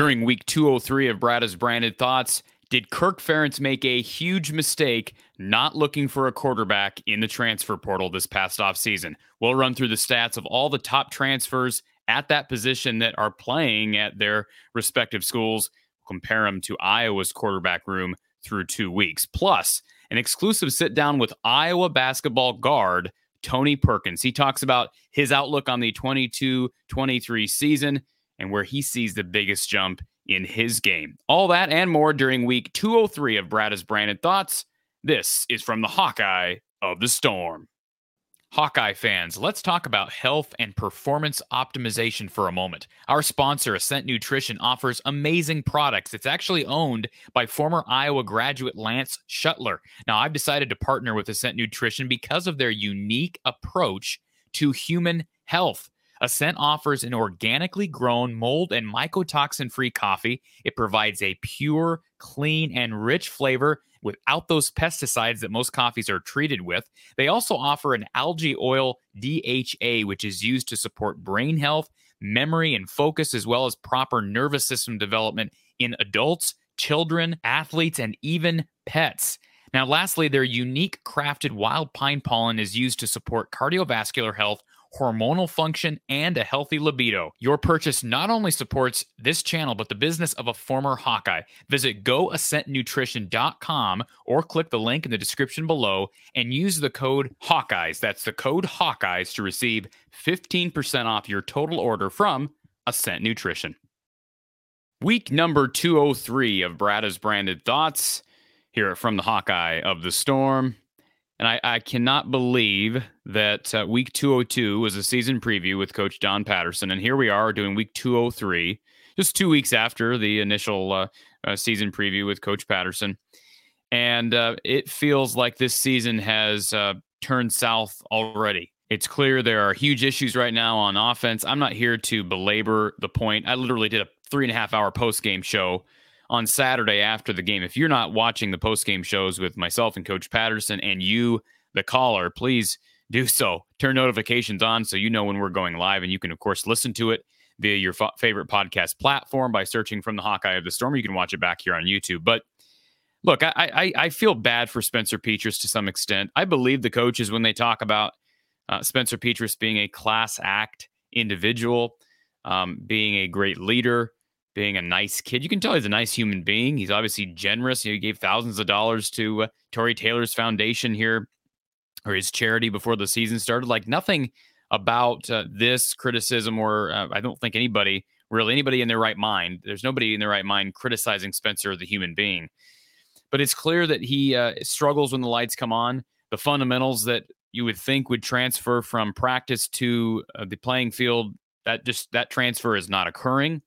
During week 203 of Brada's branded thoughts, did Kirk Ferentz make a huge mistake not looking for a quarterback in the transfer portal this past offseason? We'll run through the stats of all the top transfers at that position that are playing at their respective schools, compare them to Iowa's quarterback room through two weeks. Plus, an exclusive sit down with Iowa basketball guard Tony Perkins. He talks about his outlook on the 22 23 season and where he sees the biggest jump in his game. All that and more during week 203 of Brada's Branded Thoughts. This is from the Hawkeye of the Storm. Hawkeye fans, let's talk about health and performance optimization for a moment. Our sponsor, Ascent Nutrition, offers amazing products. It's actually owned by former Iowa graduate Lance Shuttler. Now, I've decided to partner with Ascent Nutrition because of their unique approach to human health. Ascent offers an organically grown, mold and mycotoxin free coffee. It provides a pure, clean, and rich flavor without those pesticides that most coffees are treated with. They also offer an algae oil DHA, which is used to support brain health, memory, and focus, as well as proper nervous system development in adults, children, athletes, and even pets. Now, lastly, their unique crafted wild pine pollen is used to support cardiovascular health hormonal function, and a healthy libido. Your purchase not only supports this channel, but the business of a former Hawkeye. Visit goascentnutrition.com or click the link in the description below and use the code Hawkeyes. That's the code Hawkeyes to receive 15% off your total order from Ascent Nutrition. Week number 203 of Brada's Branded Thoughts here from the Hawkeye of the Storm. And I, I cannot believe that uh, week 202 was a season preview with Coach Don Patterson. And here we are doing week 203, just two weeks after the initial uh, uh, season preview with Coach Patterson. And uh, it feels like this season has uh, turned south already. It's clear there are huge issues right now on offense. I'm not here to belabor the point. I literally did a three and a half hour post game show on Saturday after the game. If you're not watching the post game shows with myself and Coach Patterson and you, the caller, please do so. Turn notifications on so you know when we're going live. And you can, of course, listen to it via your f- favorite podcast platform by searching from the Hawkeye of the Storm. You can watch it back here on YouTube. But look, I, I, I feel bad for Spencer Petras to some extent. I believe the coaches when they talk about uh, Spencer Petras being a class act individual, um, being a great leader, being a nice kid. You can tell he's a nice human being. He's obviously generous. He gave thousands of dollars to uh, Tory Taylor's foundation here or his charity before the season started. Like nothing about uh, this criticism, or uh, I don't think anybody, really anybody in their right mind, there's nobody in their right mind criticizing Spencer the human being. But it's clear that he uh, struggles when the lights come on. The fundamentals that you would think would transfer from practice to uh, the playing field, that just that transfer is not occurring.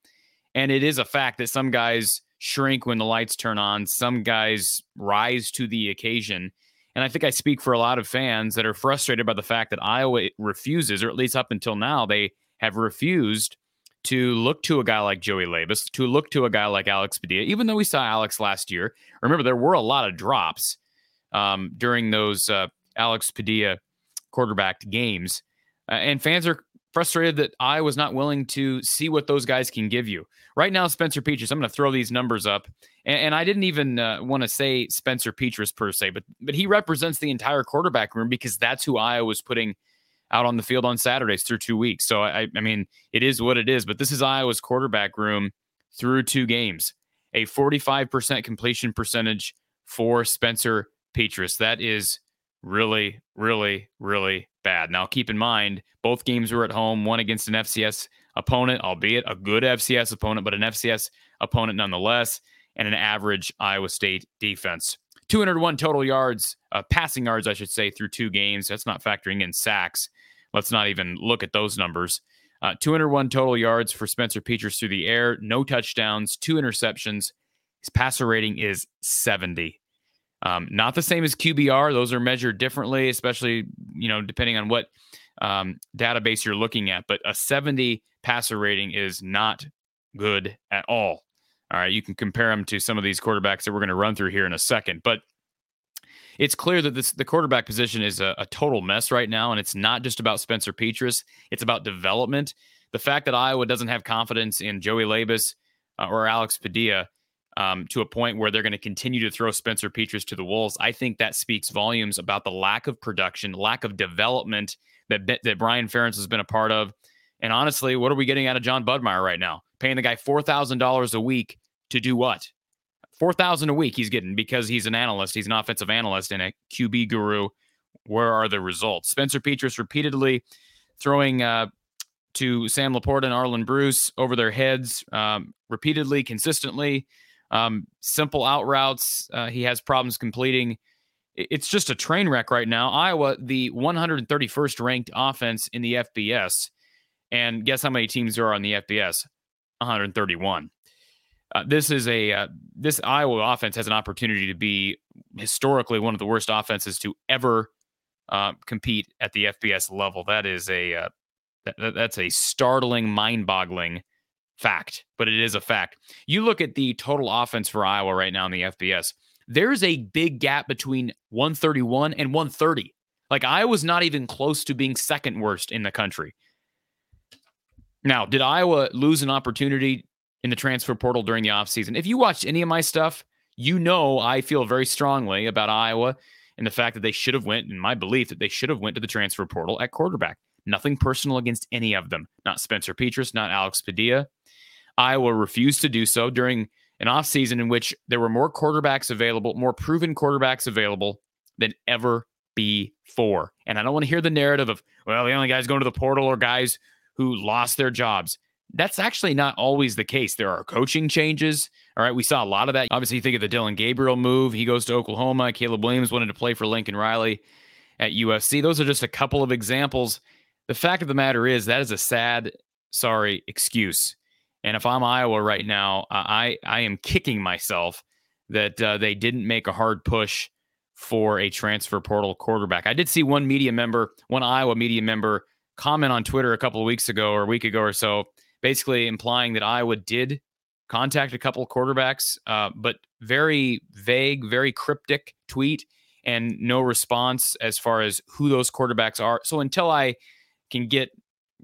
And it is a fact that some guys shrink when the lights turn on, some guys rise to the occasion. And I think I speak for a lot of fans that are frustrated by the fact that Iowa refuses, or at least up until now, they have refused to look to a guy like Joey Labas, to look to a guy like Alex Padilla, even though we saw Alex last year. Remember, there were a lot of drops um, during those uh, Alex Padilla quarterbacked games. Uh, and fans are frustrated that I was not willing to see what those guys can give you. Right now, Spencer Petras, I'm going to throw these numbers up, and, and I didn't even uh, want to say Spencer Petras per se, but but he represents the entire quarterback room because that's who I was putting out on the field on Saturdays through two weeks. So I, I mean, it is what it is. But this is Iowa's quarterback room through two games, a 45% completion percentage for Spencer Petras. That is really, really, really bad. Now, keep in mind, both games were at home, one against an FCS opponent, albeit a good FCS opponent, but an FCS opponent nonetheless, and an average Iowa State defense. 201 total yards, uh, passing yards, I should say, through two games. That's not factoring in sacks. Let's not even look at those numbers. Uh, 201 total yards for Spencer Petras through the air, no touchdowns, two interceptions. His passer rating is 70. Um, not the same as QBR; those are measured differently, especially you know depending on what um, database you're looking at. But a 70 passer rating is not good at all. All right, you can compare them to some of these quarterbacks that we're going to run through here in a second, but it's clear that this the quarterback position is a, a, total mess right now, and it's not just about Spencer Petras. It's about development. The fact that Iowa doesn't have confidence in Joey Labas uh, or Alex Padilla um, to a point where they're going to continue to throw Spencer Petras to the wolves. I think that speaks volumes about the lack of production, lack of development that that Brian Ferentz has been a part of. And honestly, what are we getting out of Jon Budmayr right now? Paying the guy four thousand dollars a week to do what? Four thousand a week he's getting because he's an analyst. He's an offensive analyst and a QB guru. Where are the results? Spencer Petras repeatedly throwing uh, to Sam LaPorta and Arland Bruce over their heads um, repeatedly, consistently. Um, simple out routes. Uh, he has problems completing. It's just a train wreck right now. Iowa, the 131st ranked offense in the FBS. And guess how many teams there are on the FBS? 131. Uh, this is a uh, this Iowa offense has an opportunity to be historically one of the worst offenses to ever uh, compete at the FBS level. That is a uh, that, that's a startling, mind-boggling fact, but it is a fact. You look at the total offense for Iowa right now in the FBS. There's a big gap between 131 and 130. Like Iowa's not even close to being second worst in the country. Now, did Iowa lose an opportunity in the transfer portal during the offseason? If you watched any of my stuff, you know I feel very strongly about Iowa and the fact that they should have went, and my belief that they should have went to the transfer portal at quarterback. Nothing personal against any of them. Not Spencer Petras, not Alex Padilla. Iowa refused to do so during an offseason in which there were more quarterbacks available, more proven quarterbacks available than ever before. And I don't want to hear the narrative of, well, the only guys going to the portal are guys who lost their jobs. That's actually not always the case. There are coaching changes. All right. We saw a lot of that. Obviously, you think of the Dillon Gabriel move. He goes to Oklahoma. Caleb Williams wanted to play for Lincoln Riley at USC. Those are just a couple of examples. The fact of the matter is, that is a sad, sorry excuse. And if I'm Iowa right now, I I am kicking myself that uh, they didn't make a hard push for a transfer portal quarterback. I did see one media member, one Iowa media member, comment on Twitter a couple of weeks ago or a week ago or so, basically implying that Iowa did contact a couple quarterbacks, uh, but very vague, very cryptic tweet, and no response as far as who those quarterbacks are. So until I can get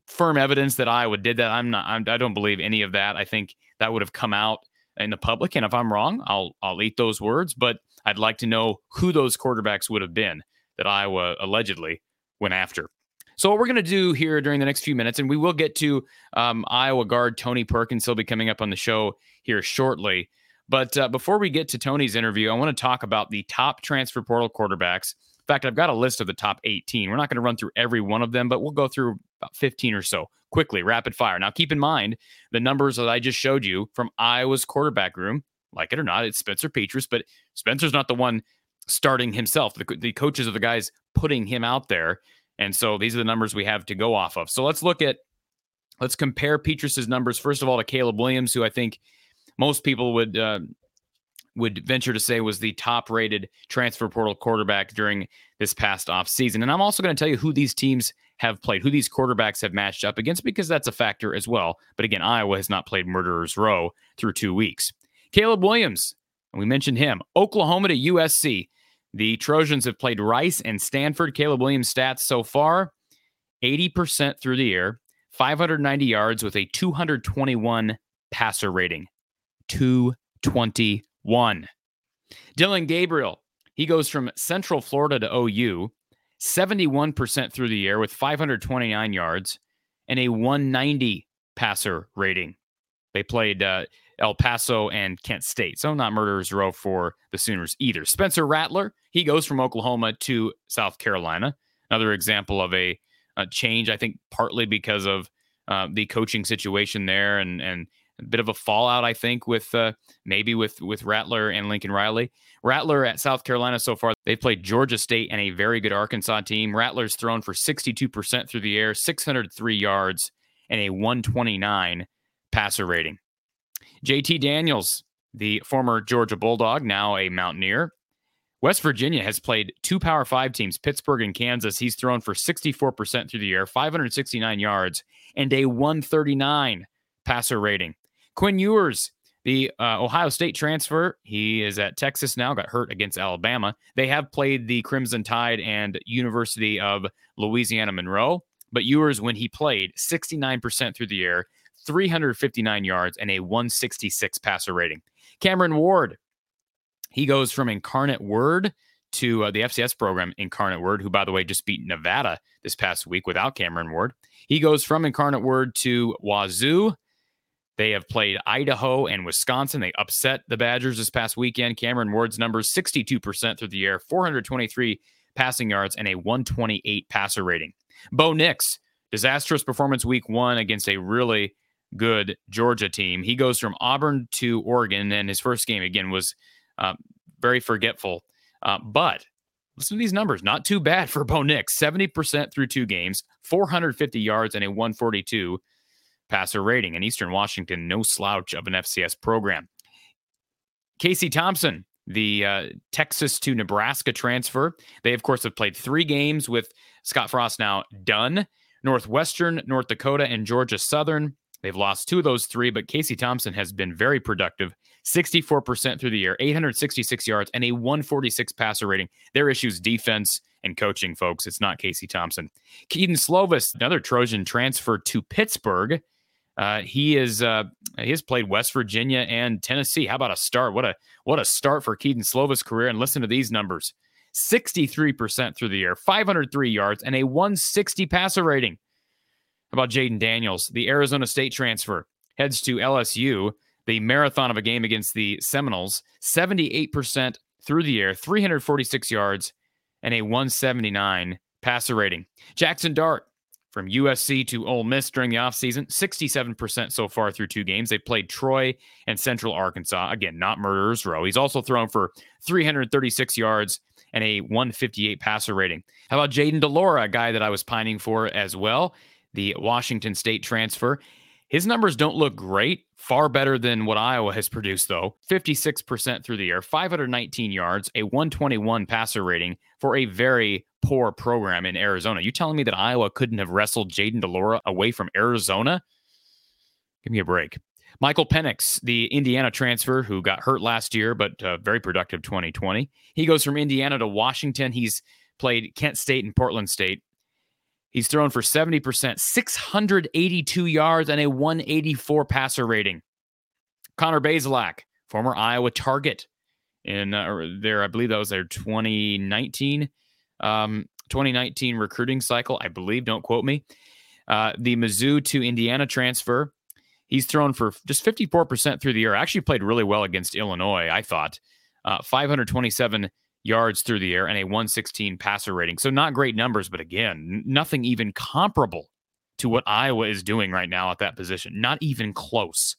firm evidence that Iowa did that. I'm not. I'm, I do not believe any of that. I think that would have come out in the public. And if I'm wrong, I'll I'll eat those words. But I'd like to know who those quarterbacks would have been that Iowa allegedly went after. So what we're going to do here during the next few minutes, and we will get to um, Iowa guard Tony Perkins. He'll be coming up on the show here shortly. But uh, before we get to Tony's interview, I want to talk about the top transfer portal quarterbacks fact, I've got a list of the top 18. We're not going to run through every one of them, but we'll go through about 15 or so quickly, rapid fire. Now, keep in mind the numbers that I just showed you from Iowa's quarterback room. Like it or not, it's Spencer Petras, but Spencer's not the one starting himself. The, the coaches are the guys putting him out there. And so these are the numbers we have to go off of. So let's look at, let's compare Petras's numbers, first of all, to Caleb Williams, who I think most people would uh, would venture to say was the top rated transfer portal quarterback during this past offseason. And I'm also going to tell you who these teams have played, who these quarterbacks have matched up against, because that's a factor as well. But again, Iowa has not played Murderers Row through two weeks. Caleb Williams, and we mentioned him. Oklahoma to USC. The Trojans have played Rice and Stanford. Caleb Williams' stats so far 80% through the air, 590 yards with a 221 passer rating. 220 one. Dillon Gabriel, he goes from Central Florida to OU, 71% through the air with 529 yards and a 190 passer rating. They played uh, El Paso and Kent State, so not murderers row for the Sooners either. Spencer Rattler, he goes from Oklahoma to South Carolina. Another example of a, a change, I think, partly because of uh, the coaching situation there and and a bit of a fallout, I think, with uh, maybe with with Rattler and Lincoln Riley. Rattler at South Carolina so far, they've played Georgia State and a very good Arkansas team. Rattler's thrown for 62% through the air, 603 yards, and a 129 passer rating. JT Daniels, the former Georgia Bulldog, now a Mountaineer. West Virginia has played two Power Five teams, Pittsburgh and Kansas. He's thrown for 64% through the air, 569 yards, and a 139 passer rating. Quinn Ewers, the uh, Ohio State transfer, he is at Texas now, got hurt against Alabama. They have played the Crimson Tide and University of Louisiana Monroe, but Ewers, when he played, 69% through the air, 359 yards, and a 166 passer rating. Cameron Ward, he goes from Incarnate Word to uh, the FCS program, Incarnate Word, who, by the way, just beat Nevada this past week without Cameron Ward. He goes from Incarnate Word to Wazoo. They have played Idaho and Wisconsin. They upset the Badgers this past weekend. Cameron Ward's numbers 62% through the air, 423 passing yards, and a 128 passer rating. Bo Nix, disastrous performance week one against a really good Georgia team. He goes from Auburn to Oregon, and his first game, again, was uh, very forgetful. Uh, but listen to these numbers. Not too bad for Bo Nix. 70% through two games, 450 yards, and a 142 passer rating. And Eastern Washington, no slouch of an FCS program. Casey Thompson, the uh, Texas to Nebraska transfer. They, of course, have played three games with Scott Frost now done. Northwestern, North Dakota, and Georgia Southern. They've lost two of those three, but Casey Thompson has been very productive. 64% through the year, 866 yards, and a 146 passer rating. Their issues defense and coaching, folks. It's not Casey Thompson. Kedon Slovis, another Trojan transfer to Pittsburgh. Uh, he is uh, he has played West Virginia and Tennessee. How about a start? What a what a start for Kedon Slovis' career. And listen to these numbers: 63% through the year, 503 yards, and a 160 passer rating. How about Jayden Daniels, the Arizona State transfer, heads to LSU, the marathon of a game against the Seminoles, 78% through the air, 346 yards, and a 179 passer rating. Jackson Dart, from USC to Ole Miss during the offseason, 67% so far through two games. They played Troy and Central Arkansas. Again, not Murderers Row. He's also thrown for 336 yards and a 158 passer rating. How about Jayden de Laura, a guy that I was pining for as well, the Washington State transfer? His numbers don't look great, far better than what Iowa has produced, though. 56% through the air, 519 yards, a 121 passer rating for a very poor program in Arizona. You telling me that Iowa couldn't have wrestled Jayden de Laura away from Arizona? Give me a break. Michael Penix, the Indiana transfer who got hurt last year, but uh, very productive 2020. He goes from Indiana to Washington. He's played Kent State and Portland State. He's thrown for 70%, 682 yards, and a 184 passer rating. Connor Bazelak, former Iowa target in uh, there, I believe that was their 2019 um, 2019 recruiting cycle, I believe. Don't quote me. Uh, the Mizzou to Indiana transfer, he's thrown for just 54% through the year. Actually played really well against Illinois, I thought. Uh, 527 yards through the air and a 116 passer rating. So not great numbers, but again, nothing even comparable to what Iowa is doing right now at that position. Not even close.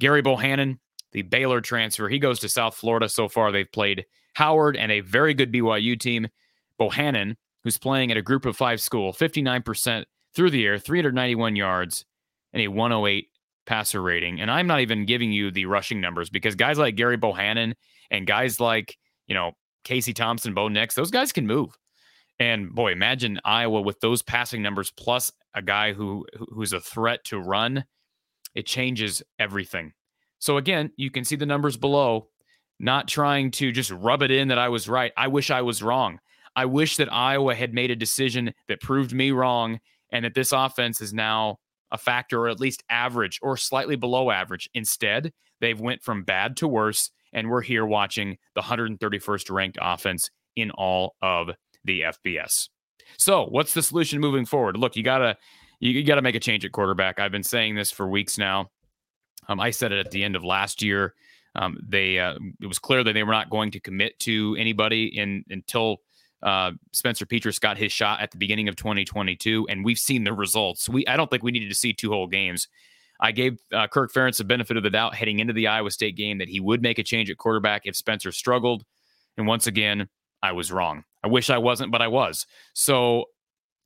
Gerry Bohanon, the Baylor transfer, he goes to South Florida. So far, they've played Howard and a very good BYU team. Bohanon, who's playing at a group of five school, 59% through the air, 391 yards, and a 108 passer rating. And I'm not even giving you the rushing numbers because guys like Gerry Bohanon and guys like, you know, Casey Thompson, Bo Nix, those guys can move. And boy, imagine Iowa with those passing numbers plus a guy who who's a threat to run. It changes everything. So again, you can see the numbers below. Not trying to just rub it in that I was right. I wish I was wrong. I wish that Iowa had made a decision that proved me wrong and that this offense is now a factor or at least average or slightly below average. Instead, they've went from bad to worse and we're here watching the 131st ranked offense in all of the FBS. So, what's the solution moving forward? Look, you gotta you, got to make a change at quarterback. I've been saying this for weeks now. Um, I said it at the end of last year. Um, they uh, it was clear that they were not going to commit to anybody in until uh, Spencer Petras got his shot at the beginning of 2022, and we've seen the results. We I don't think we needed to see two whole games. I gave uh, Kirk Ferentz the benefit of the doubt heading into the Iowa State game that he would make a change at quarterback if Spencer struggled. And once again, I was wrong. I wish I wasn't, but I was. So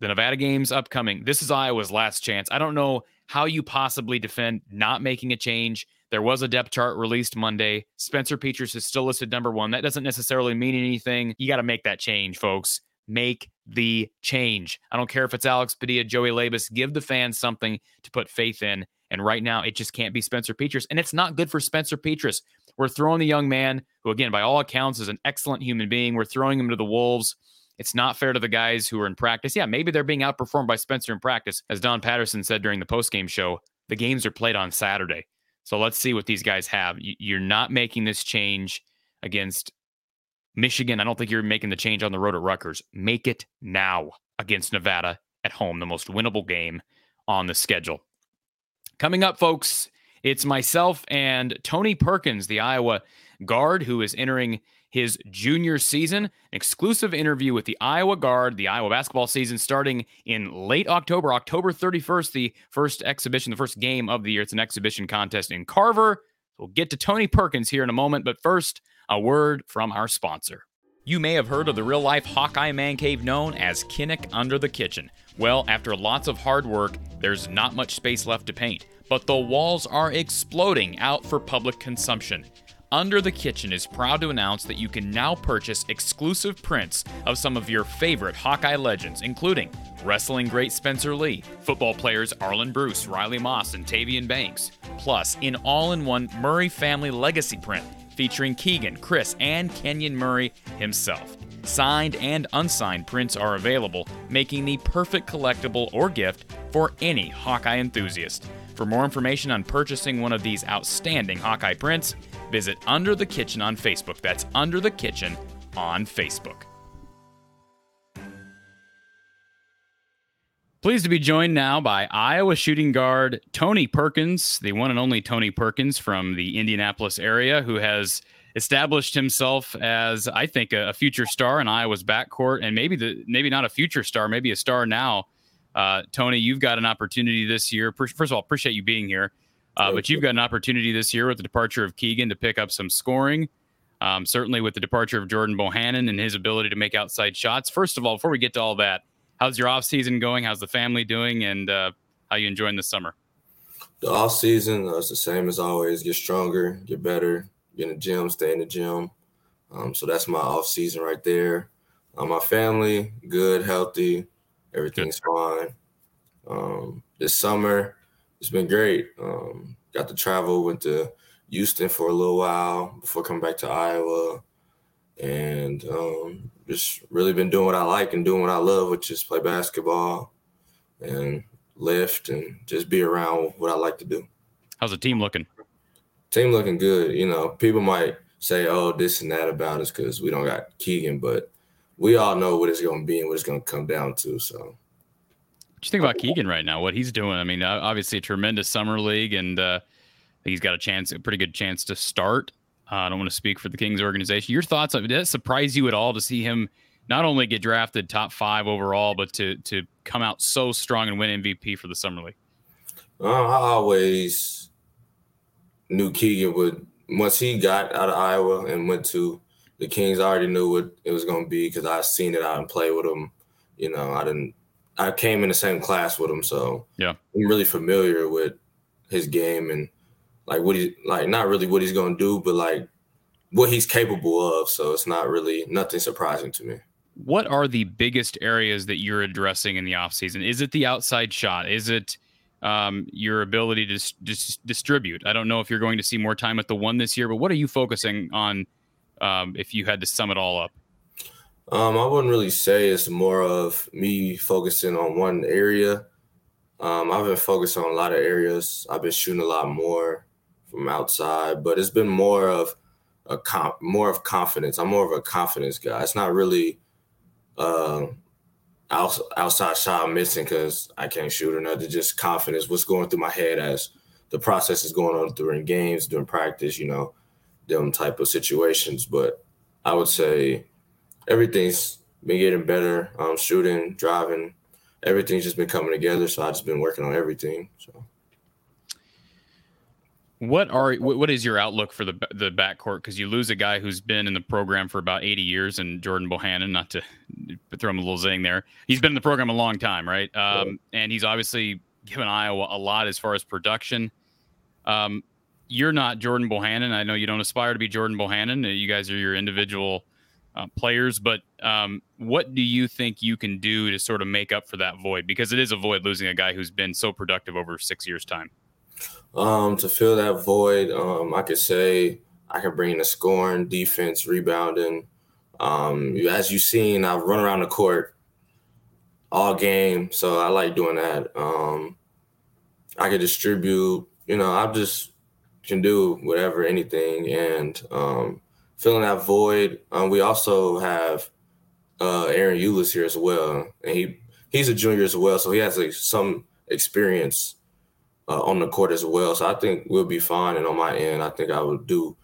the Nevada game's upcoming. This is Iowa's last chance. I don't know how you possibly defend not making a change. There was a depth chart released Monday. Spencer Petras is still listed number one. That doesn't necessarily mean anything. You got to make that change, folks. Make the change. I don't care if it's Alex Padilla, Joey Labas. Give the fans something to put faith in. And right now, it just can't be Spencer Petras. And it's not good for Spencer Petras. We're throwing the young man, who, again, by all accounts, is an excellent human being. We're throwing him to the Wolves. It's not fair to the guys who are in practice. Yeah, maybe they're being outperformed by Spencer in practice. As Don Patterson said during the postgame show, the games are played on Saturday. So let's see what these guys have. You're not making this change against Michigan. I don't think you're making the change on the road at Rutgers. Make it now against Nevada at home, the most winnable game on the schedule. Coming up, folks, it's myself and Tony Perkins, the Iowa guard, who is entering his junior season. An exclusive interview with the Iowa Guard, the Iowa basketball season starting in late October, October 31st, the first exhibition, the first game of the year. It's an exhibition contest in Carver. We'll get to Tony Perkins here in a moment, but first, a word from our sponsor. You may have heard of the real life Hawkeye man cave known as Kinnick Under the Kitchen. Well, after lots of hard work, there's not much space left to paint, but the walls are exploding out for public consumption. Under the Kitchen is proud to announce that you can now purchase exclusive prints of some of your favorite Hawkeye legends, including wrestling great Spencer Lee, football players Arland Bruce, Riley Moss, and Tavian Banks, plus an all in one Murray family legacy print featuring Keegan, Chris, and Kenyon Murray himself. Signed and unsigned prints are available, making the perfect collectible or gift for any Hawkeye enthusiast. For more information on purchasing one of these outstanding Hawkeye prints, visit Under the Kitchen on Facebook. That's Under the Kitchen on Facebook. Pleased to be joined now by Iowa shooting guard Tony Perkins, the one and only Tony Perkins from the Indianapolis area, who has established himself as, I think, a, a future star in Iowa's backcourt, and maybe the maybe not a future star, maybe a star now uh, Tony, you've got an opportunity this year. First of all, appreciate you being here. Uh, but you've got an opportunity this year with the departure of Keegan to pick up some scoring. Um, certainly with the departure of Jordan Bohannon and his ability to make outside shots. First of all, before we get to all that, how's your off season going? How's the family doing? And uh, how you enjoying the summer? The off season uh, is the same as always. Get stronger, get better, get in the gym, stay in the gym. Um, so that's my off season right there. Uh, my family, good, healthy. Everything's Good. fine. Um, this summer, it's been great. Um, got to travel, went to Houston for a little while before coming back to Iowa, and um, just really been doing what I like and doing what I love, which is play basketball and lift and just be around what I like to do. How's the team looking? Team looking good. You know, people might say, "Oh, this and that about us" because we don't got Keegan, but we all know what it's going to be and what it's going to come down to. So, what do you think about Keegan right now? What he's doing? I mean, obviously a tremendous summer league, and uh, he's got a chance, a pretty good chance to start. Uh, I don't want to speak for the Kings organization. Your thoughts? Did it surprise you at all to see him not only get drafted top five overall, but to to come out so strong and win MVP for the summer league? Uh, I always knew Keegan would once he got out of Iowa and went to the Kings, I already knew what it was going to be because I seen it out and play with him. You know, I didn't. I came in the same class with him, so yeah, I'm really familiar with his game and like what he like not really what he's going to do, but like what he's capable of. So it's not really nothing surprising to me. What are the biggest areas that you're addressing in the offseason? Is it the outside shot? Is it um, your ability to dis- dis- distribute? I don't know if you're going to see more time at the one this year, but what are you focusing on um, if you had to sum it all up? Um, I wouldn't really say it's more of me focusing on one area. Um, I've been focused on a lot of areas. I've been shooting a lot more from outside, but it's been more of a comp, more of confidence. I'm more of a confidence guy. It's not really uh, outside shot missing because I can't shoot or nothing. Just confidence. What's going through my head as the process is going on during games, during practice. You know, them type of situations. But I would say everything's been getting better. Um, shooting, driving, everything's just been coming together. So I've just been working on everything. So. What are what is your outlook for the the backcourt? Because you lose a guy who's been in the program for about eighty years, and Jordan Bohannon. Not to throw him a little zing there, he's been in the program a long time, right? Um, and he's obviously given Iowa a lot as far as production. Um, you're not Jordan Bohannon. I know you don't aspire to be Jordan Bohannon. You guys are your individual uh, players, but um, what do you think you can do to sort of make up for that void? Because it is a void losing a guy who's been so productive over six years' time. Um, to fill that void, um, I could say I could bring the scoring, defense, rebounding. Um, as you've seen, I've run around the court all game, so I like doing that. Um, I can distribute. You know, I just can do whatever, anything, and um, filling that void. Um, we also have uh, Ahron Ulis here as well, and he he's a junior as well, so he has like some experience uh, on the court as well. So I think we'll be fine. And on my end, I think I will do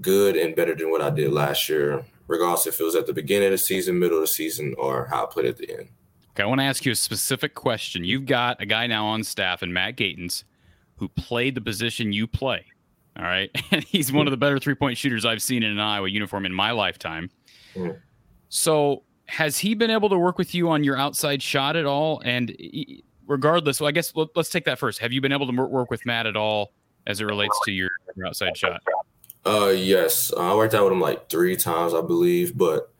good and better than what I did last year, regardless if it was at the beginning of the season, middle of the season, or how I played at the end. Okay, I want to ask you a specific question. You've got a guy now on staff, and Matt Gatens, who played the position you play. All right, and he's one of the better three point shooters I've seen in an Iowa uniform in my lifetime. Mm. So, has he been able to work with you on your outside shot at all? And regardless, well, I guess let's take that first. Have you been able to work with Matt at all as it relates to your, your outside shot? Uh, yes, uh, I worked out with him like three times, I believe. But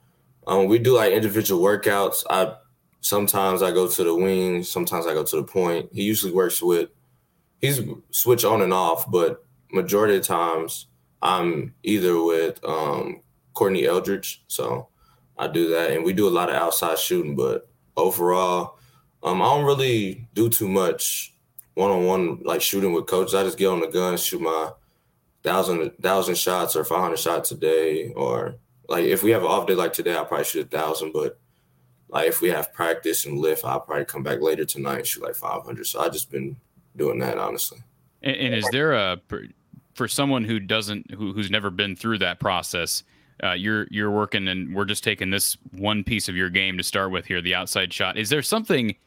um, we do like individual workouts. I sometimes I go to the wing, sometimes I go to the point. He usually works with. He's switch on and off, but majority of times I'm either with um, Courtney Eldridge, so I do that, and we do a lot of outside shooting. But overall, um, I don't really do too much one on one like shooting with coaches. I just get on the gun, shoot my thousand thousand shots or five hundred shots a day, or like if we have an off day like today, I'll probably shoot a thousand. But like if we have practice and lift, I'll probably come back later tonight and shoot like five hundred. So I just been doing that honestly. And, and, is there a for someone who doesn't who, who's never been through that process? Uh, you're you're working and we're just taking this one piece of your game to start with here, the outside shot. Is there something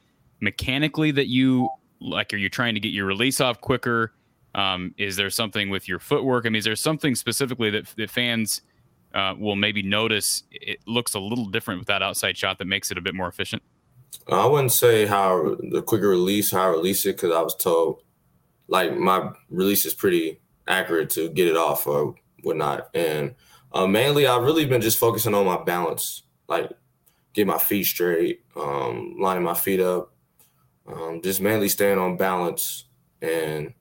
mechanically that you like? Are you trying to get your release off quicker? Um, is there something with your footwork? I mean, is there something specifically that, that fans uh, will maybe notice it looks a little different with that outside shot that makes it a bit more efficient? I wouldn't say how the quicker release, how I release it, because I was told like my release is pretty accurate to get it off or whatnot. And uh, mainly, I've really been just focusing on my balance, like get my feet straight, um, lining my feet up, um, just mainly staying on balance and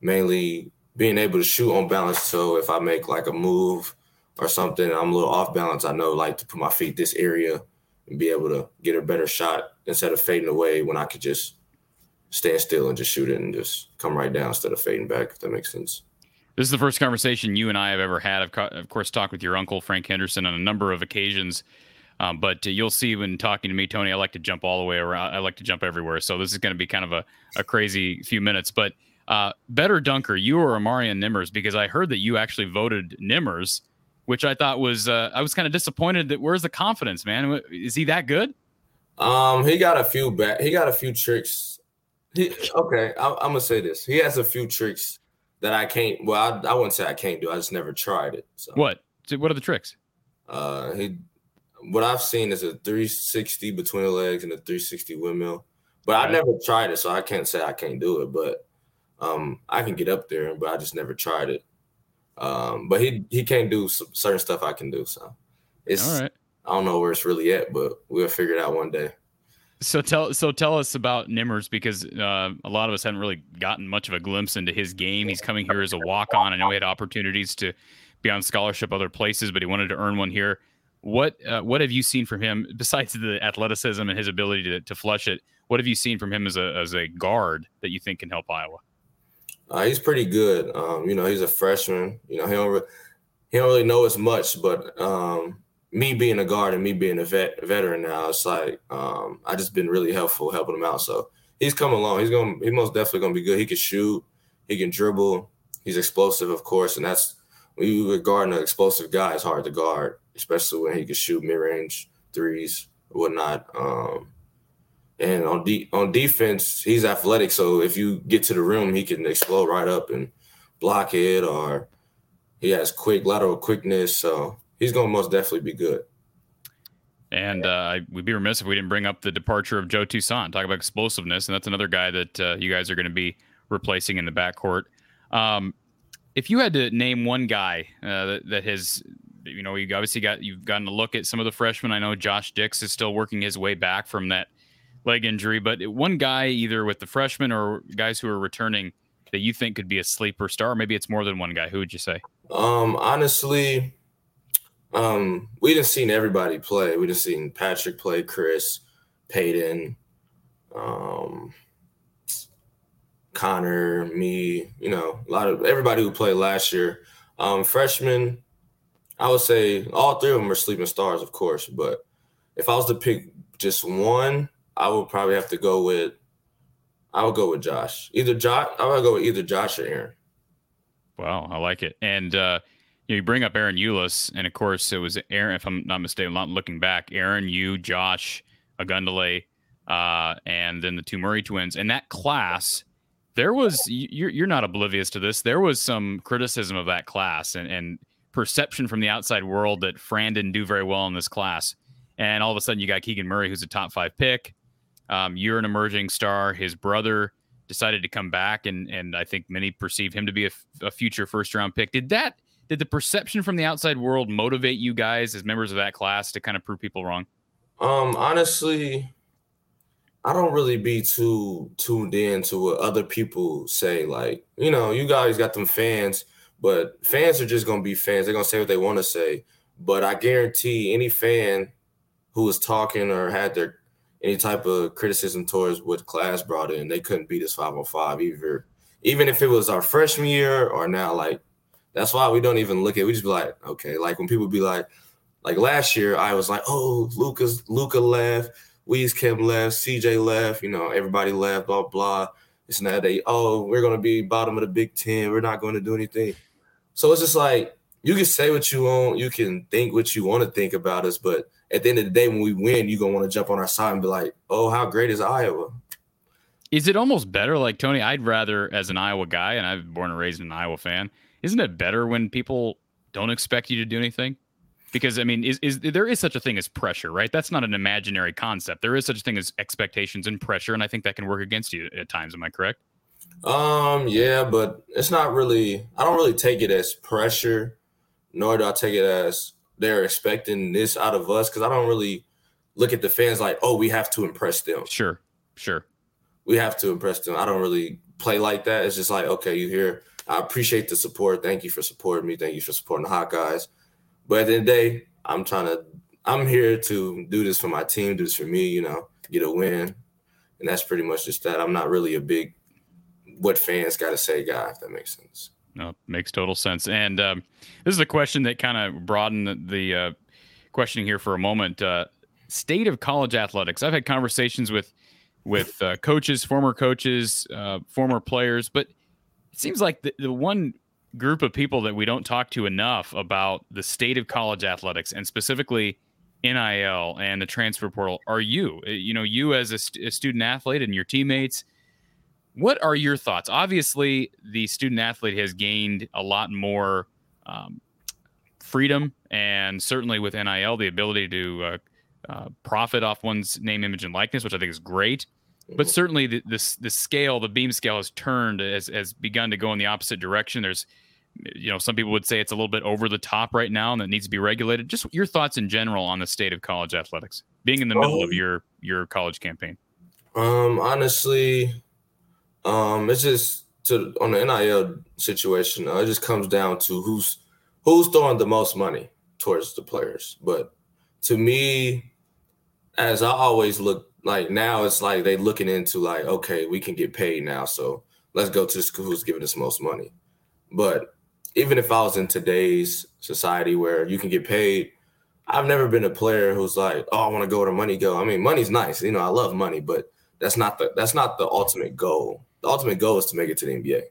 mainly being able to shoot on balance. So if I make like a move or something, I'm a little off balance, I know like to put my feet this area and be able to get a better shot instead of fading away when I could just stand still and just shoot it and just come right down instead of fading back, if that makes sense. This is the first conversation you and I have ever had. I've, of course, talked with your uncle, Frank Henderson, on a number of occasions. Um, but uh, you'll see when talking to me, Tony, I like to jump all the way around. I like to jump everywhere. So this is going to be kind of a, a crazy few minutes. But uh, better dunker, you or Amarian Nimmers? Because I heard that you actually voted Nimmers, which I thought was uh, I was kind of disappointed. That where's the confidence, man? Is he that good? Um, he got a few back. He got a few tricks. He, okay, I, am gonna say this. He has a few tricks that I can't. Well, I, I wouldn't say I can't do. I just never tried it. So. What? What are the tricks? Uh, he what I've seen is a 360 between the legs and a 360 windmill. But I never tried it, so I can't say I can't do it. But um, I can get up there, but I just never tried it. Um, but he he can't do certain stuff I can do. So it's all right. I don't know where it's really at, but we'll figure it out one day. So tell so tell us about Nimmers because uh, a lot of us haven't really gotten much of a glimpse into his game. He's coming here as a walk on. I know he had opportunities to be on scholarship other places, but he wanted to earn one here. What uh, what have you seen from him besides the athleticism and his ability to, to flush it? What have you seen from him as a as a guard that you think can help Iowa? Uh, he's pretty good. Um, you know, he's a freshman. You know, he don't re- he don't really know as much, but um, me being a guard and me being a vet veteran now, it's like um, I just been really helpful helping him out. So he's coming along. He's going. He's most definitely going to be good. He can shoot. He can dribble. He's explosive, of course, and that's when you guard an explosive guy. It's hard to guard especially when he can shoot mid range threes or whatnot. Um, and on de- on defense, he's athletic, so if you get to the rim, he can explode right up and block it, or he has quick lateral quickness. So he's going to most definitely be good. And uh, we'd be remiss if we didn't bring up the departure of Joe Toussaint. Talk about explosiveness, and that's another guy that uh, you guys are going to be replacing in the backcourt. Um, if you had to name one guy uh, that, that, has you know, you obviously got you've gotten a look at some of the freshmen. I know Josh Dix is still working his way back from that leg injury, but one guy either with the freshmen or guys who are returning that you think could be a sleeper star, maybe it's more than one guy. Who would you say? Um, honestly, um, we didn't seen everybody play. We just seen Patrick play, Chris, Peyton, um, Connor, me, you know, a lot of everybody who played last year. Um, freshmen, I would say all three of them are sleeping stars, of course. But if I was to pick just one, I would probably have to go with. I would go with Josh. Either Josh, I would go with either Josh or Aaron. Wow, I like it. And uh, you, bring up Ahron Ulis, and of course it was Aaron. If I'm not mistaken, not looking back, Aaron, you, Josh, Ogundele, uh, and then the two Murray twins. And that class, there was you're you're not oblivious to this. There was some criticism of that class and and perception from the outside world that Fran didn't do very well in this class. And all of a sudden, you got Keegan Murray, who's a top five pick. Um, you're an emerging star. His brother decided to come back, and and I think many perceive him to be a, a future first round pick. Did that? Did the perception from the outside world motivate you guys as members of that class to kind of prove people wrong? Um, honestly, I don't really be too tuned in to what other people say. Like, you know, you guys got them fans but fans are just gonna be fans. They're gonna say what they want to say. But I guarantee any fan who was talking or had their any type of criticism towards what class brought in, they couldn't beat us 505 either. Even if it was our freshman year or now, like that's why we don't even look at. It. We just be like, okay, like when people be like, like last year, I was like, oh, Lucas, Luka left, Wieskamp left, CJ left, you know, everybody left, blah blah. It's not they, oh, we're gonna be bottom of the Big Ten. We're not going to do anything. So it's just like you can say what you want, you can think what you want to think about us, but at the end of the day, when we win, you're gonna want to jump on our side and be like, "Oh, how great is Iowa?" Is it almost better, like Tony? I'd rather, as an Iowa guy, and I've born and raised an Iowa fan, isn't it better when people don't expect you to do anything? Because I mean, is is there is such a thing as pressure, right? That's not an imaginary concept. There is such a thing as expectations and pressure, and I think that can work against you at times. Am I correct? Um, yeah, but it's not really. I don't really take it as pressure, nor do I take it as they're expecting this out of us because I don't really look at the fans like, oh, we have to impress them. Sure, sure. We have to impress them. I don't really play like that. It's just like, okay, you here. I appreciate the support. Thank you for supporting me. Thank you for supporting the Hawkeyes. But at the end of the day, I'm trying to. I'm here to do this for my team, do this for me. You know, get a win, and that's pretty much just that. I'm not really a big what fans got to say guy, if that makes sense. No, makes total sense. And um, this is a question that kind of broadened the, the uh, questioning here for a moment. Uh, state of college athletics. I've had conversations with with uh, coaches, former coaches, uh, former players, but it seems like the, the one group of people that we don't talk to enough about the state of college athletics and specifically NIL and the transfer portal are you. You know, you as a, st- a student athlete and your teammates what are your thoughts? Obviously, the student athlete has gained a lot more um, freedom, and certainly with NIL, the ability to uh, uh, profit off one's name, image, and likeness, which I think is great. But certainly, the, the, the scale, the beam scale, has turned, has, has begun to go in the opposite direction. There's, you know, some people would say it's a little bit over the top right now, and that needs to be regulated. Just your thoughts in general on the state of college athletics, being in the middle of um, your your college campaign. Um, honestly, um, it's just to on the NIL situation. Uh, it just comes down to who's who's throwing the most money towards the players. But to me, as I always look like now, it's like they looking into like, okay, we can get paid now, so let's go to the school who's giving us most money. But even if I was in today's society where you can get paid, I've never been a player who's like, oh, I want to go where money go. I mean, money's nice, you know, I love money, but that's not the that's not the ultimate goal the ultimate goal is to make it to the NBA.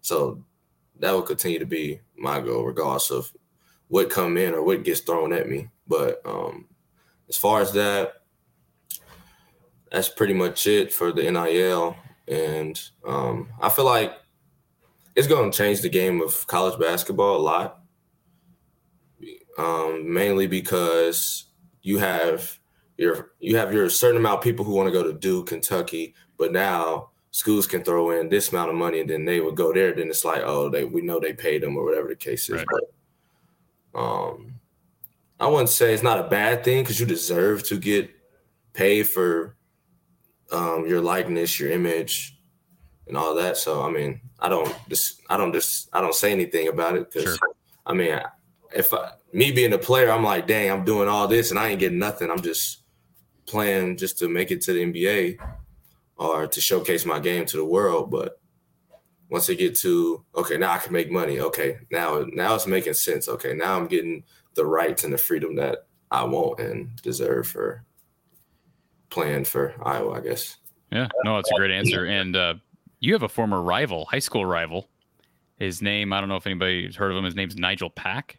So that will continue to be my goal, regardless of what come in or what gets thrown at me. But um, as far as that, that's pretty much it for the NIL. And um, I feel like it's going to change the game of college basketball a lot, um, mainly because you have your you have your certain amount of people who want to go to Duke, Kentucky, but now schools can throw in this amount of money and then they would go there. Then it's like, oh, they we know they paid them or whatever the case is. Right. But um, I wouldn't say it's not a bad thing because you deserve to get paid for um, your likeness, your image, and all that. So I mean, I don't just I don't just I don't say anything about it because sure. I mean, if I, me being a player, I'm like, dang, I'm doing all this and I ain't getting nothing. I'm just playing just to make it to the NBA or to showcase my game to the world. But once they get to okay, now I can make money. Okay, now now it's making sense. Okay, now I'm getting the rights and the freedom that I want and deserve for playing for Iowa, I guess. Yeah, no, that's a great answer. And uh, you have a former rival, high school rival. His name, I don't know if anybody's heard of him. His name's Nigel Pack,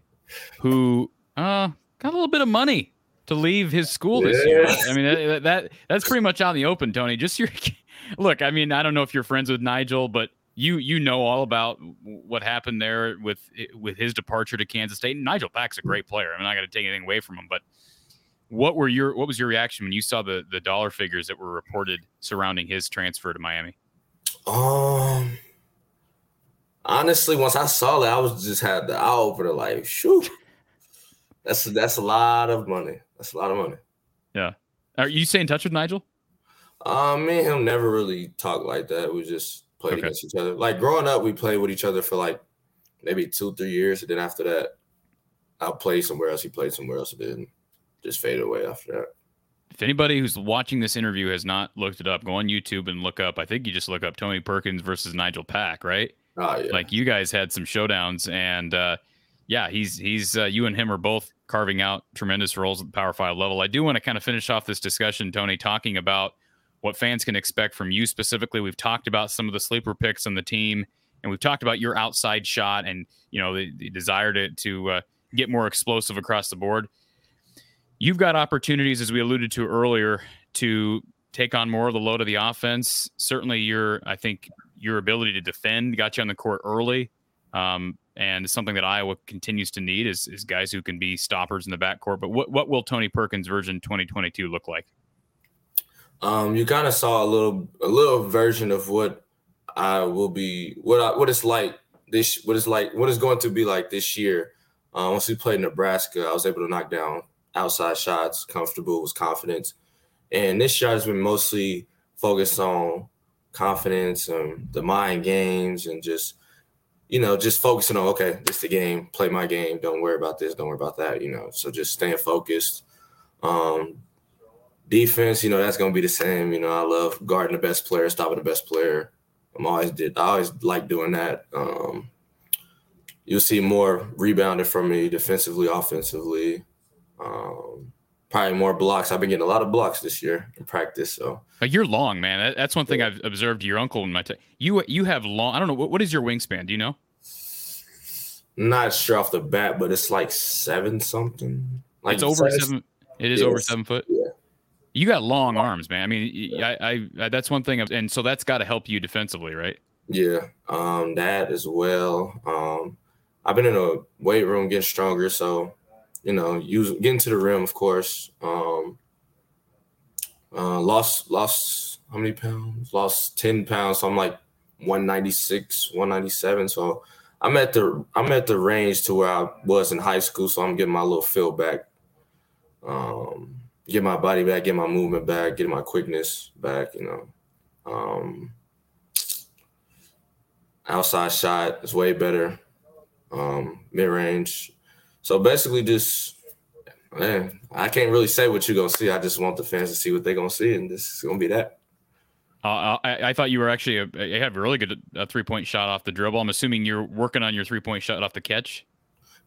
who uh, got a little bit of money to leave his school this yeah. year. I mean, that, that, that's pretty much out in the open, Tony. Just your look. I mean, I don't know if you're friends with Nigel, but you you know all about what happened there with with his departure to Kansas State. And Nigel Pack's a great player. I'm not going to take anything away from him, but what were your what was your reaction when you saw the the dollar figures that were reported surrounding his transfer to Miami? Um, honestly, once I saw that, I was just had the eye opener. Like, shoot, that's that's a lot of money. That's a lot of money. Yeah. Are you stay in touch with Nigel? Um, me and him never really talked like that. We just played okay. against each other. Like growing up, we played with each other for like maybe two, three years, and then after that, I'll play somewhere else. He played somewhere else, and then just faded away after that. If anybody who's watching this interview has not looked it up, go on YouTube and look up. I think you just look up Tony Perkins versus Nigel Pack, right? Oh, yeah. Like you guys had some showdowns, and uh, yeah, he's he's uh, you and him are both carving out tremendous roles at the Power Five level. I do want to kind of finish off this discussion, Tony, talking about what fans can expect from you specifically. We've talked about some of the sleeper picks on the team, and we've talked about your outside shot and you know the, the desire to to uh, get more explosive across the board. You've got opportunities, as we alluded to earlier, to take on more of the load of the offense. Certainly, your I think your ability to defend got you on the court early. Um, and something that Iowa continues to need is, is guys who can be stoppers in the backcourt. But what, what will Tony Perkins version 2022 look like? Um, you kind of saw a little a little version of what I will be what I, what it's like this what it's like what it's going to be like this year. Uh, once we played Nebraska, I was able to knock down outside shots, comfortable, was confidence. And this shot has been mostly focused on confidence and the mind games and just you know, just focusing on okay, this is the game, play my game, don't worry about this, don't worry about that, you know. So just staying focused. Um, defense, you know, that's gonna be the same. You know, I love guarding the best player, stopping the best player. I'm always did I always like doing that. Um, you'll see more rebounding from me defensively, offensively. Um, probably more blocks. I've been getting a lot of blocks this year in practice. So you're long, man. That's one thing yeah. I've observed your uncle in my time. You you have long. I don't know what, what is your wingspan. Do you know? Not sure off the bat, but it's like seven something. Like it's over seven. seven it is over seven foot. Yeah. You got long arms, man. I mean, I, I, I that's one thing, and so that's got to help you defensively, right? Yeah, um, that as well. Um, I've been in a weight room getting stronger, so you know, use getting to the rim, of course. Um, uh, lost lost how many pounds? Lost ten pounds. So I'm like 196, 197. So I'm at the I'm at the range to where I was in high school. So I'm getting my little feel back. Um, get my body back, get my movement back, get my quickness back. You know. Um, outside shot is way better. Um, mid range so basically, just man, I can't really say what you're gonna see. I just want the fans to see what they're gonna see, and this is gonna be that. Uh, I, I, thought you were actually a, you have a really good a three point shot off the dribble. I'm assuming you're working on your three point shot off the catch.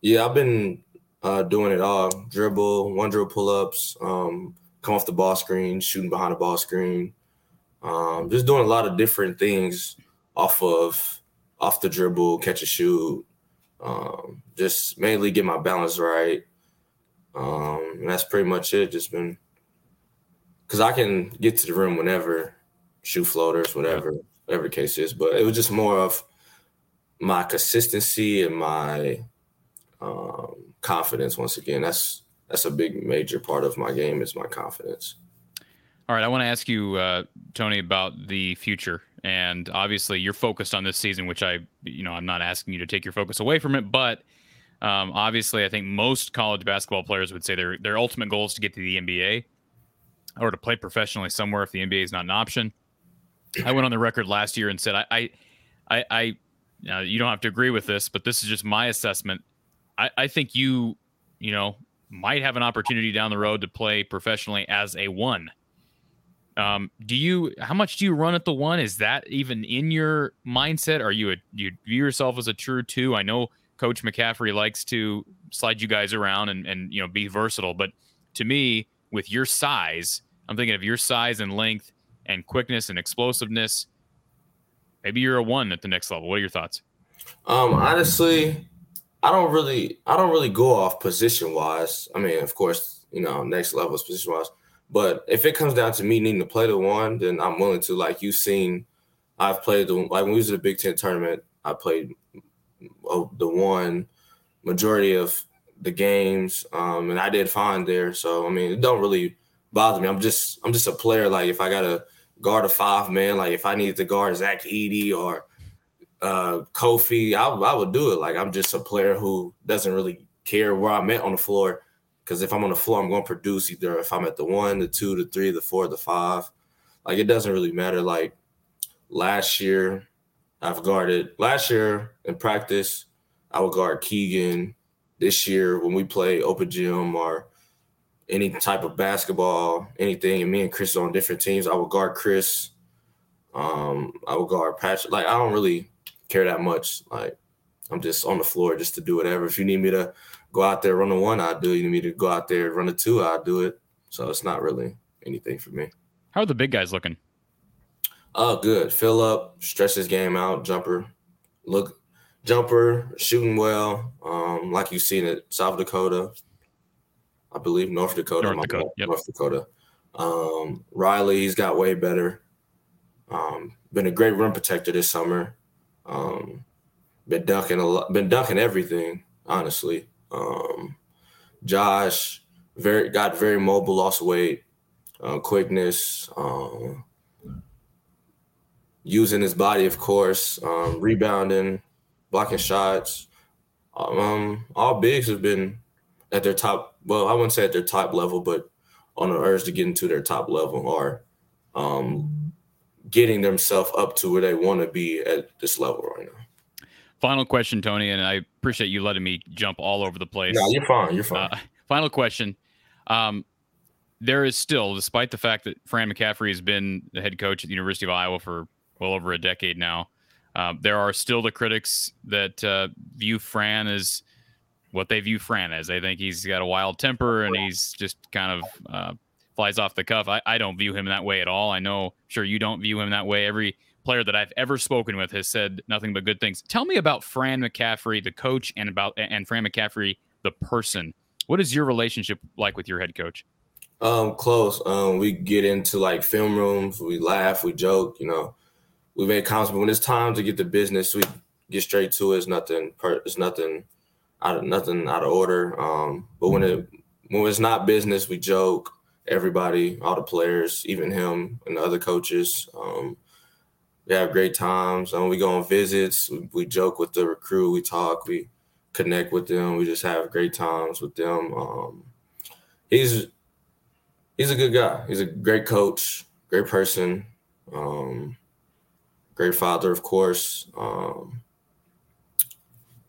Yeah, I've been uh, doing it all: dribble, one dribble pull ups, um, come off the ball screen, shooting behind the ball screen, um, just doing a lot of different things off of off the dribble, catch a shoot, um, just mainly get my balance right. Um, and that's pretty much it. Just been because I can get to the rim whenever, shoot floaters, whatever, whatever the case is. But it was just more of my consistency and my um, confidence. Once again, that's that's a big major part of my game is my confidence. All right, I want to ask you, uh, Tony, about the future and obviously you're focused on this season, which I, you know, I'm not asking you to take your focus away from it, but um, obviously I think most college basketball players would say their their ultimate goal is to get to the NBA or to play professionally somewhere if the NBA is not an option. I went on the record last year and said I, I, I, I you don't have to agree with this, but this is just my assessment. I, I think you, you know, might have an opportunity down the road to play professionally as a one Um, do you how much do you run at the one? Is that even in your mindset? Are you a you view yourself as a true two? I know Coach McCaffrey likes to slide you guys around and and you know be versatile, but to me, with your size, I'm thinking of your size and length and quickness and explosiveness. Maybe you're a one at the next level. What are your thoughts? Um, honestly, I don't really I don't really go off position wise. I mean, of course, you know, next level is position wise. But if it comes down to me needing to play the one, then I'm willing to. Like you've seen, I've played the like when we was at the Big Ten tournament, I played oh, the one majority of the games, um, and I did fine there. So I mean, it don't really bother me. I'm just I'm just a player. Like if I gotta guard a five man, like if I needed to guard Zach Edey or uh, Kofi, I, I would do it. Like I'm just a player who doesn't really care where I'm at on the floor. Because if I'm on the floor, I'm going to produce either if I'm at the one, the two, the three, the four, the five. Like it doesn't really matter. Like last year, I've guarded. Last year in practice, I would guard Keegan. This year, when we play open gym or any type of basketball, anything, and me and Chris are on different teams, I would guard Chris. Um, I would guard Patrick. Like I don't really care that much. Like I'm just on the floor just to do whatever. If you need me to go out there run a one, I'll do it. You need me to go out there run a two, I'll do it. So it's not really anything for me. How are the big guys looking? Oh, good. Filip, stretch his game out, jumper. Look, jumper, shooting well. Um, like you seen it, South Dakota, I believe North Dakota. North Dakota. Yep. North Dakota. Um, Riley, he's got way better. Um, been a great rim protector this summer. Um, been dunking a lot, been dunking everything, honestly. Um, Josh very got very mobile, lost weight, uh, quickness, um, using his body, of course, um, rebounding, blocking shots. Um, all bigs have been at their top. Well, I wouldn't say at their top level, but on the urge to get into their top level or um, getting themselves up to where they want to be at this level right now. Final question, Tony, and I appreciate you letting me jump all over the place. No, you're fine. You're fine. Uh, final question. Um, there is still, despite the fact that Fran McCaffrey has been the head coach at the University of Iowa for well over a decade now, uh, there are still the critics that uh, view Fran as what they view Fran as. They think he's got a wild temper and he's just kind of uh, flies off the cuff. I, I don't view him that way at all. I know, sure, you don't view him that way. Every player that I've ever spoken with has said nothing but good things. Tell me about Fran McCaffrey, the coach, and about and Fran McCaffrey, the person. What is your relationship like with your head coach? Um, close. Um, we get into like film rooms, we laugh, we joke, you know. We make comments, but when it's time to get the business, we get straight to it. It's nothing it's nothing out of nothing out of order. Um, but when it when it's not business, we joke. Everybody, all the players, even him and the other coaches. Um, we have great times. Um, we go on visits. We, we, joke with the recruit. We talk. We connect with them. We just have great times with them. Um, he's he's a good guy. He's a great coach, great person, um, great father, of course. Um,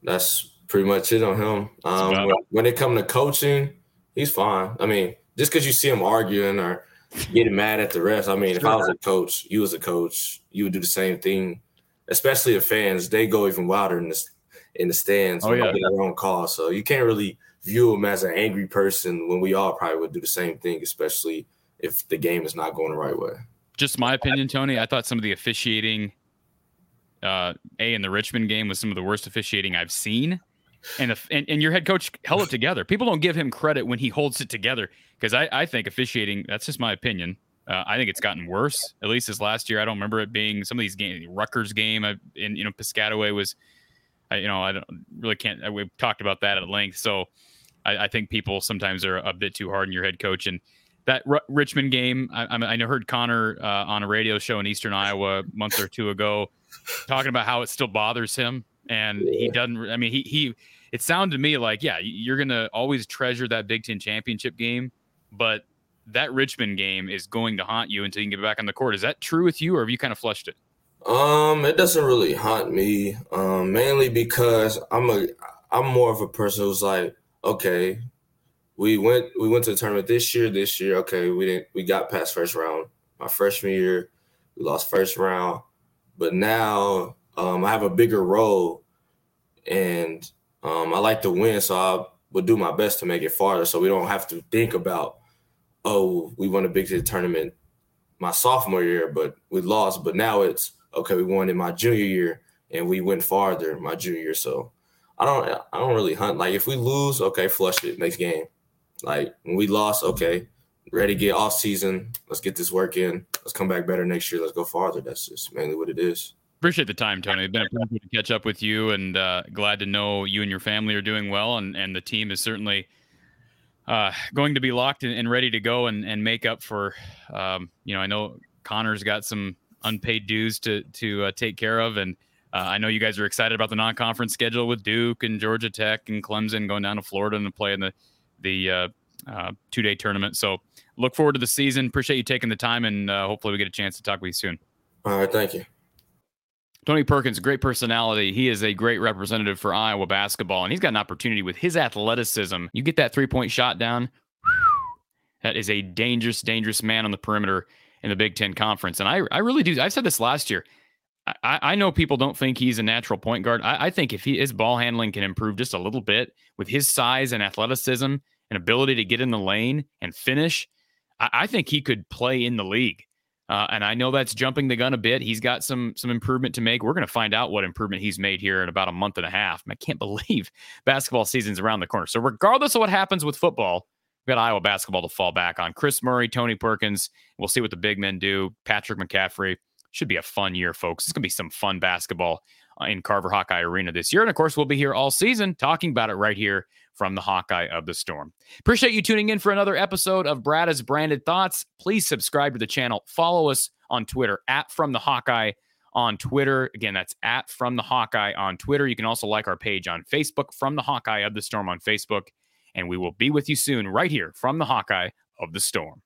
that's pretty much it on him. Um, when, when it comes to coaching, he's fine. I mean, just because you see him arguing or getting mad at the refs. I mean, if I was a coach, you was a coach, you would do the same thing. Especially the fans, they go even wilder in the in the stands. Oh yeah, their own call. So you can't really view them as an angry person when we all probably would do the same thing, especially if the game is not going the right way. Just my opinion, Tony. I thought some of the officiating, uh, a in the Richmond game was some of the worst officiating I've seen. And, the, and and your head coach held it together. People don't give him credit when he holds it together because I, I think officiating. That's just my opinion. Uh, I think it's gotten worse. At least this last year, I don't remember it being some of these games. Rutgers game, I, in you know Piscataway was, I, you know, I don't really can't. We've talked about that at length. So I, I, think people sometimes are a bit too hard on your head coach. And that R- Richmond game, I, I heard Connor uh, on a radio show in Eastern Iowa a month or two ago talking about how it still bothers him, and he doesn't. I mean, he he. It sounded to me like, yeah, you're gonna always treasure that Big Ten championship game, but that Richmond game is going to haunt you until you can get back on the court. Is that true with you, or have you kind of flushed it? Um, it doesn't really haunt me. Um, mainly because I'm a I'm more of a person who's like, okay, we went we went to the tournament this year. This year, okay, we didn't we got past first round. My freshman year, we lost first round, but now um, I have a bigger role, and um, I like to win, so I would do my best to make it farther, so we don't have to think about, oh, we won a Big tournament my sophomore year, but we lost. But now it's okay. We won in my junior year, and we went farther my junior year. So I don't I don't really hunt. Like if we lose, okay, flush it next game. Like when we lost, okay, ready to get off season. Let's get this work in. Let's come back better next year. Let's go farther. That's just mainly what it is. Appreciate the time, Tony. It's been a pleasure to catch up with you, and uh, glad to know you and your family are doing well, and and the team is certainly uh, going to be locked and, and, ready to go and and make up for. Um, you know, I know Connor's got some unpaid dues to to uh, take care of, and uh, I know you guys are excited about the non-conference schedule with Duke and Georgia Tech and Clemson going down to Florida and playing the the uh, uh, two-day tournament. So look forward to the season. Appreciate you taking the time, and hopefully we get a chance to talk with you soon. All right, thank you. Tony Perkins, great personality. He is a great representative for Iowa basketball, and he's got an opportunity with his athleticism. You get that three-point shot down. That is a dangerous, dangerous man on the perimeter in the Big Ten Conference. And I, I really do. I've said this last year. I, I know people don't think he's a natural point guard. I, I think if he, his ball handling can improve just a little bit with his size and athleticism and ability to get in the lane and finish, I, I think he could play in the league. Uh, and I know that's jumping the gun a bit. He's got some some improvement to make. We're going to find out what improvement he's made here in about a month and a half. I can't believe basketball season's around the corner. So regardless of what happens with football, we've got Iowa basketball to fall back on. Chris Murray, Tony Perkins. We'll see what the big men do. Patrick McCaffrey Should be a fun year, folks. It's going to be some fun basketball uh, in Carver Hawkeye Arena this year. And of course, we'll be here all season talking about it right here from the Hawkeye of the Storm. Appreciate you tuning in for another episode of Brad as Branded Thoughts. Please subscribe to the channel. Follow us on Twitter at From the Hawkeye on Twitter. Again, that's at From the Hawkeye on Twitter. You can also like our page on Facebook, From the Hawkeye of the Storm on Facebook. And we will be with you soon right here from the Hawkeye of the Storm.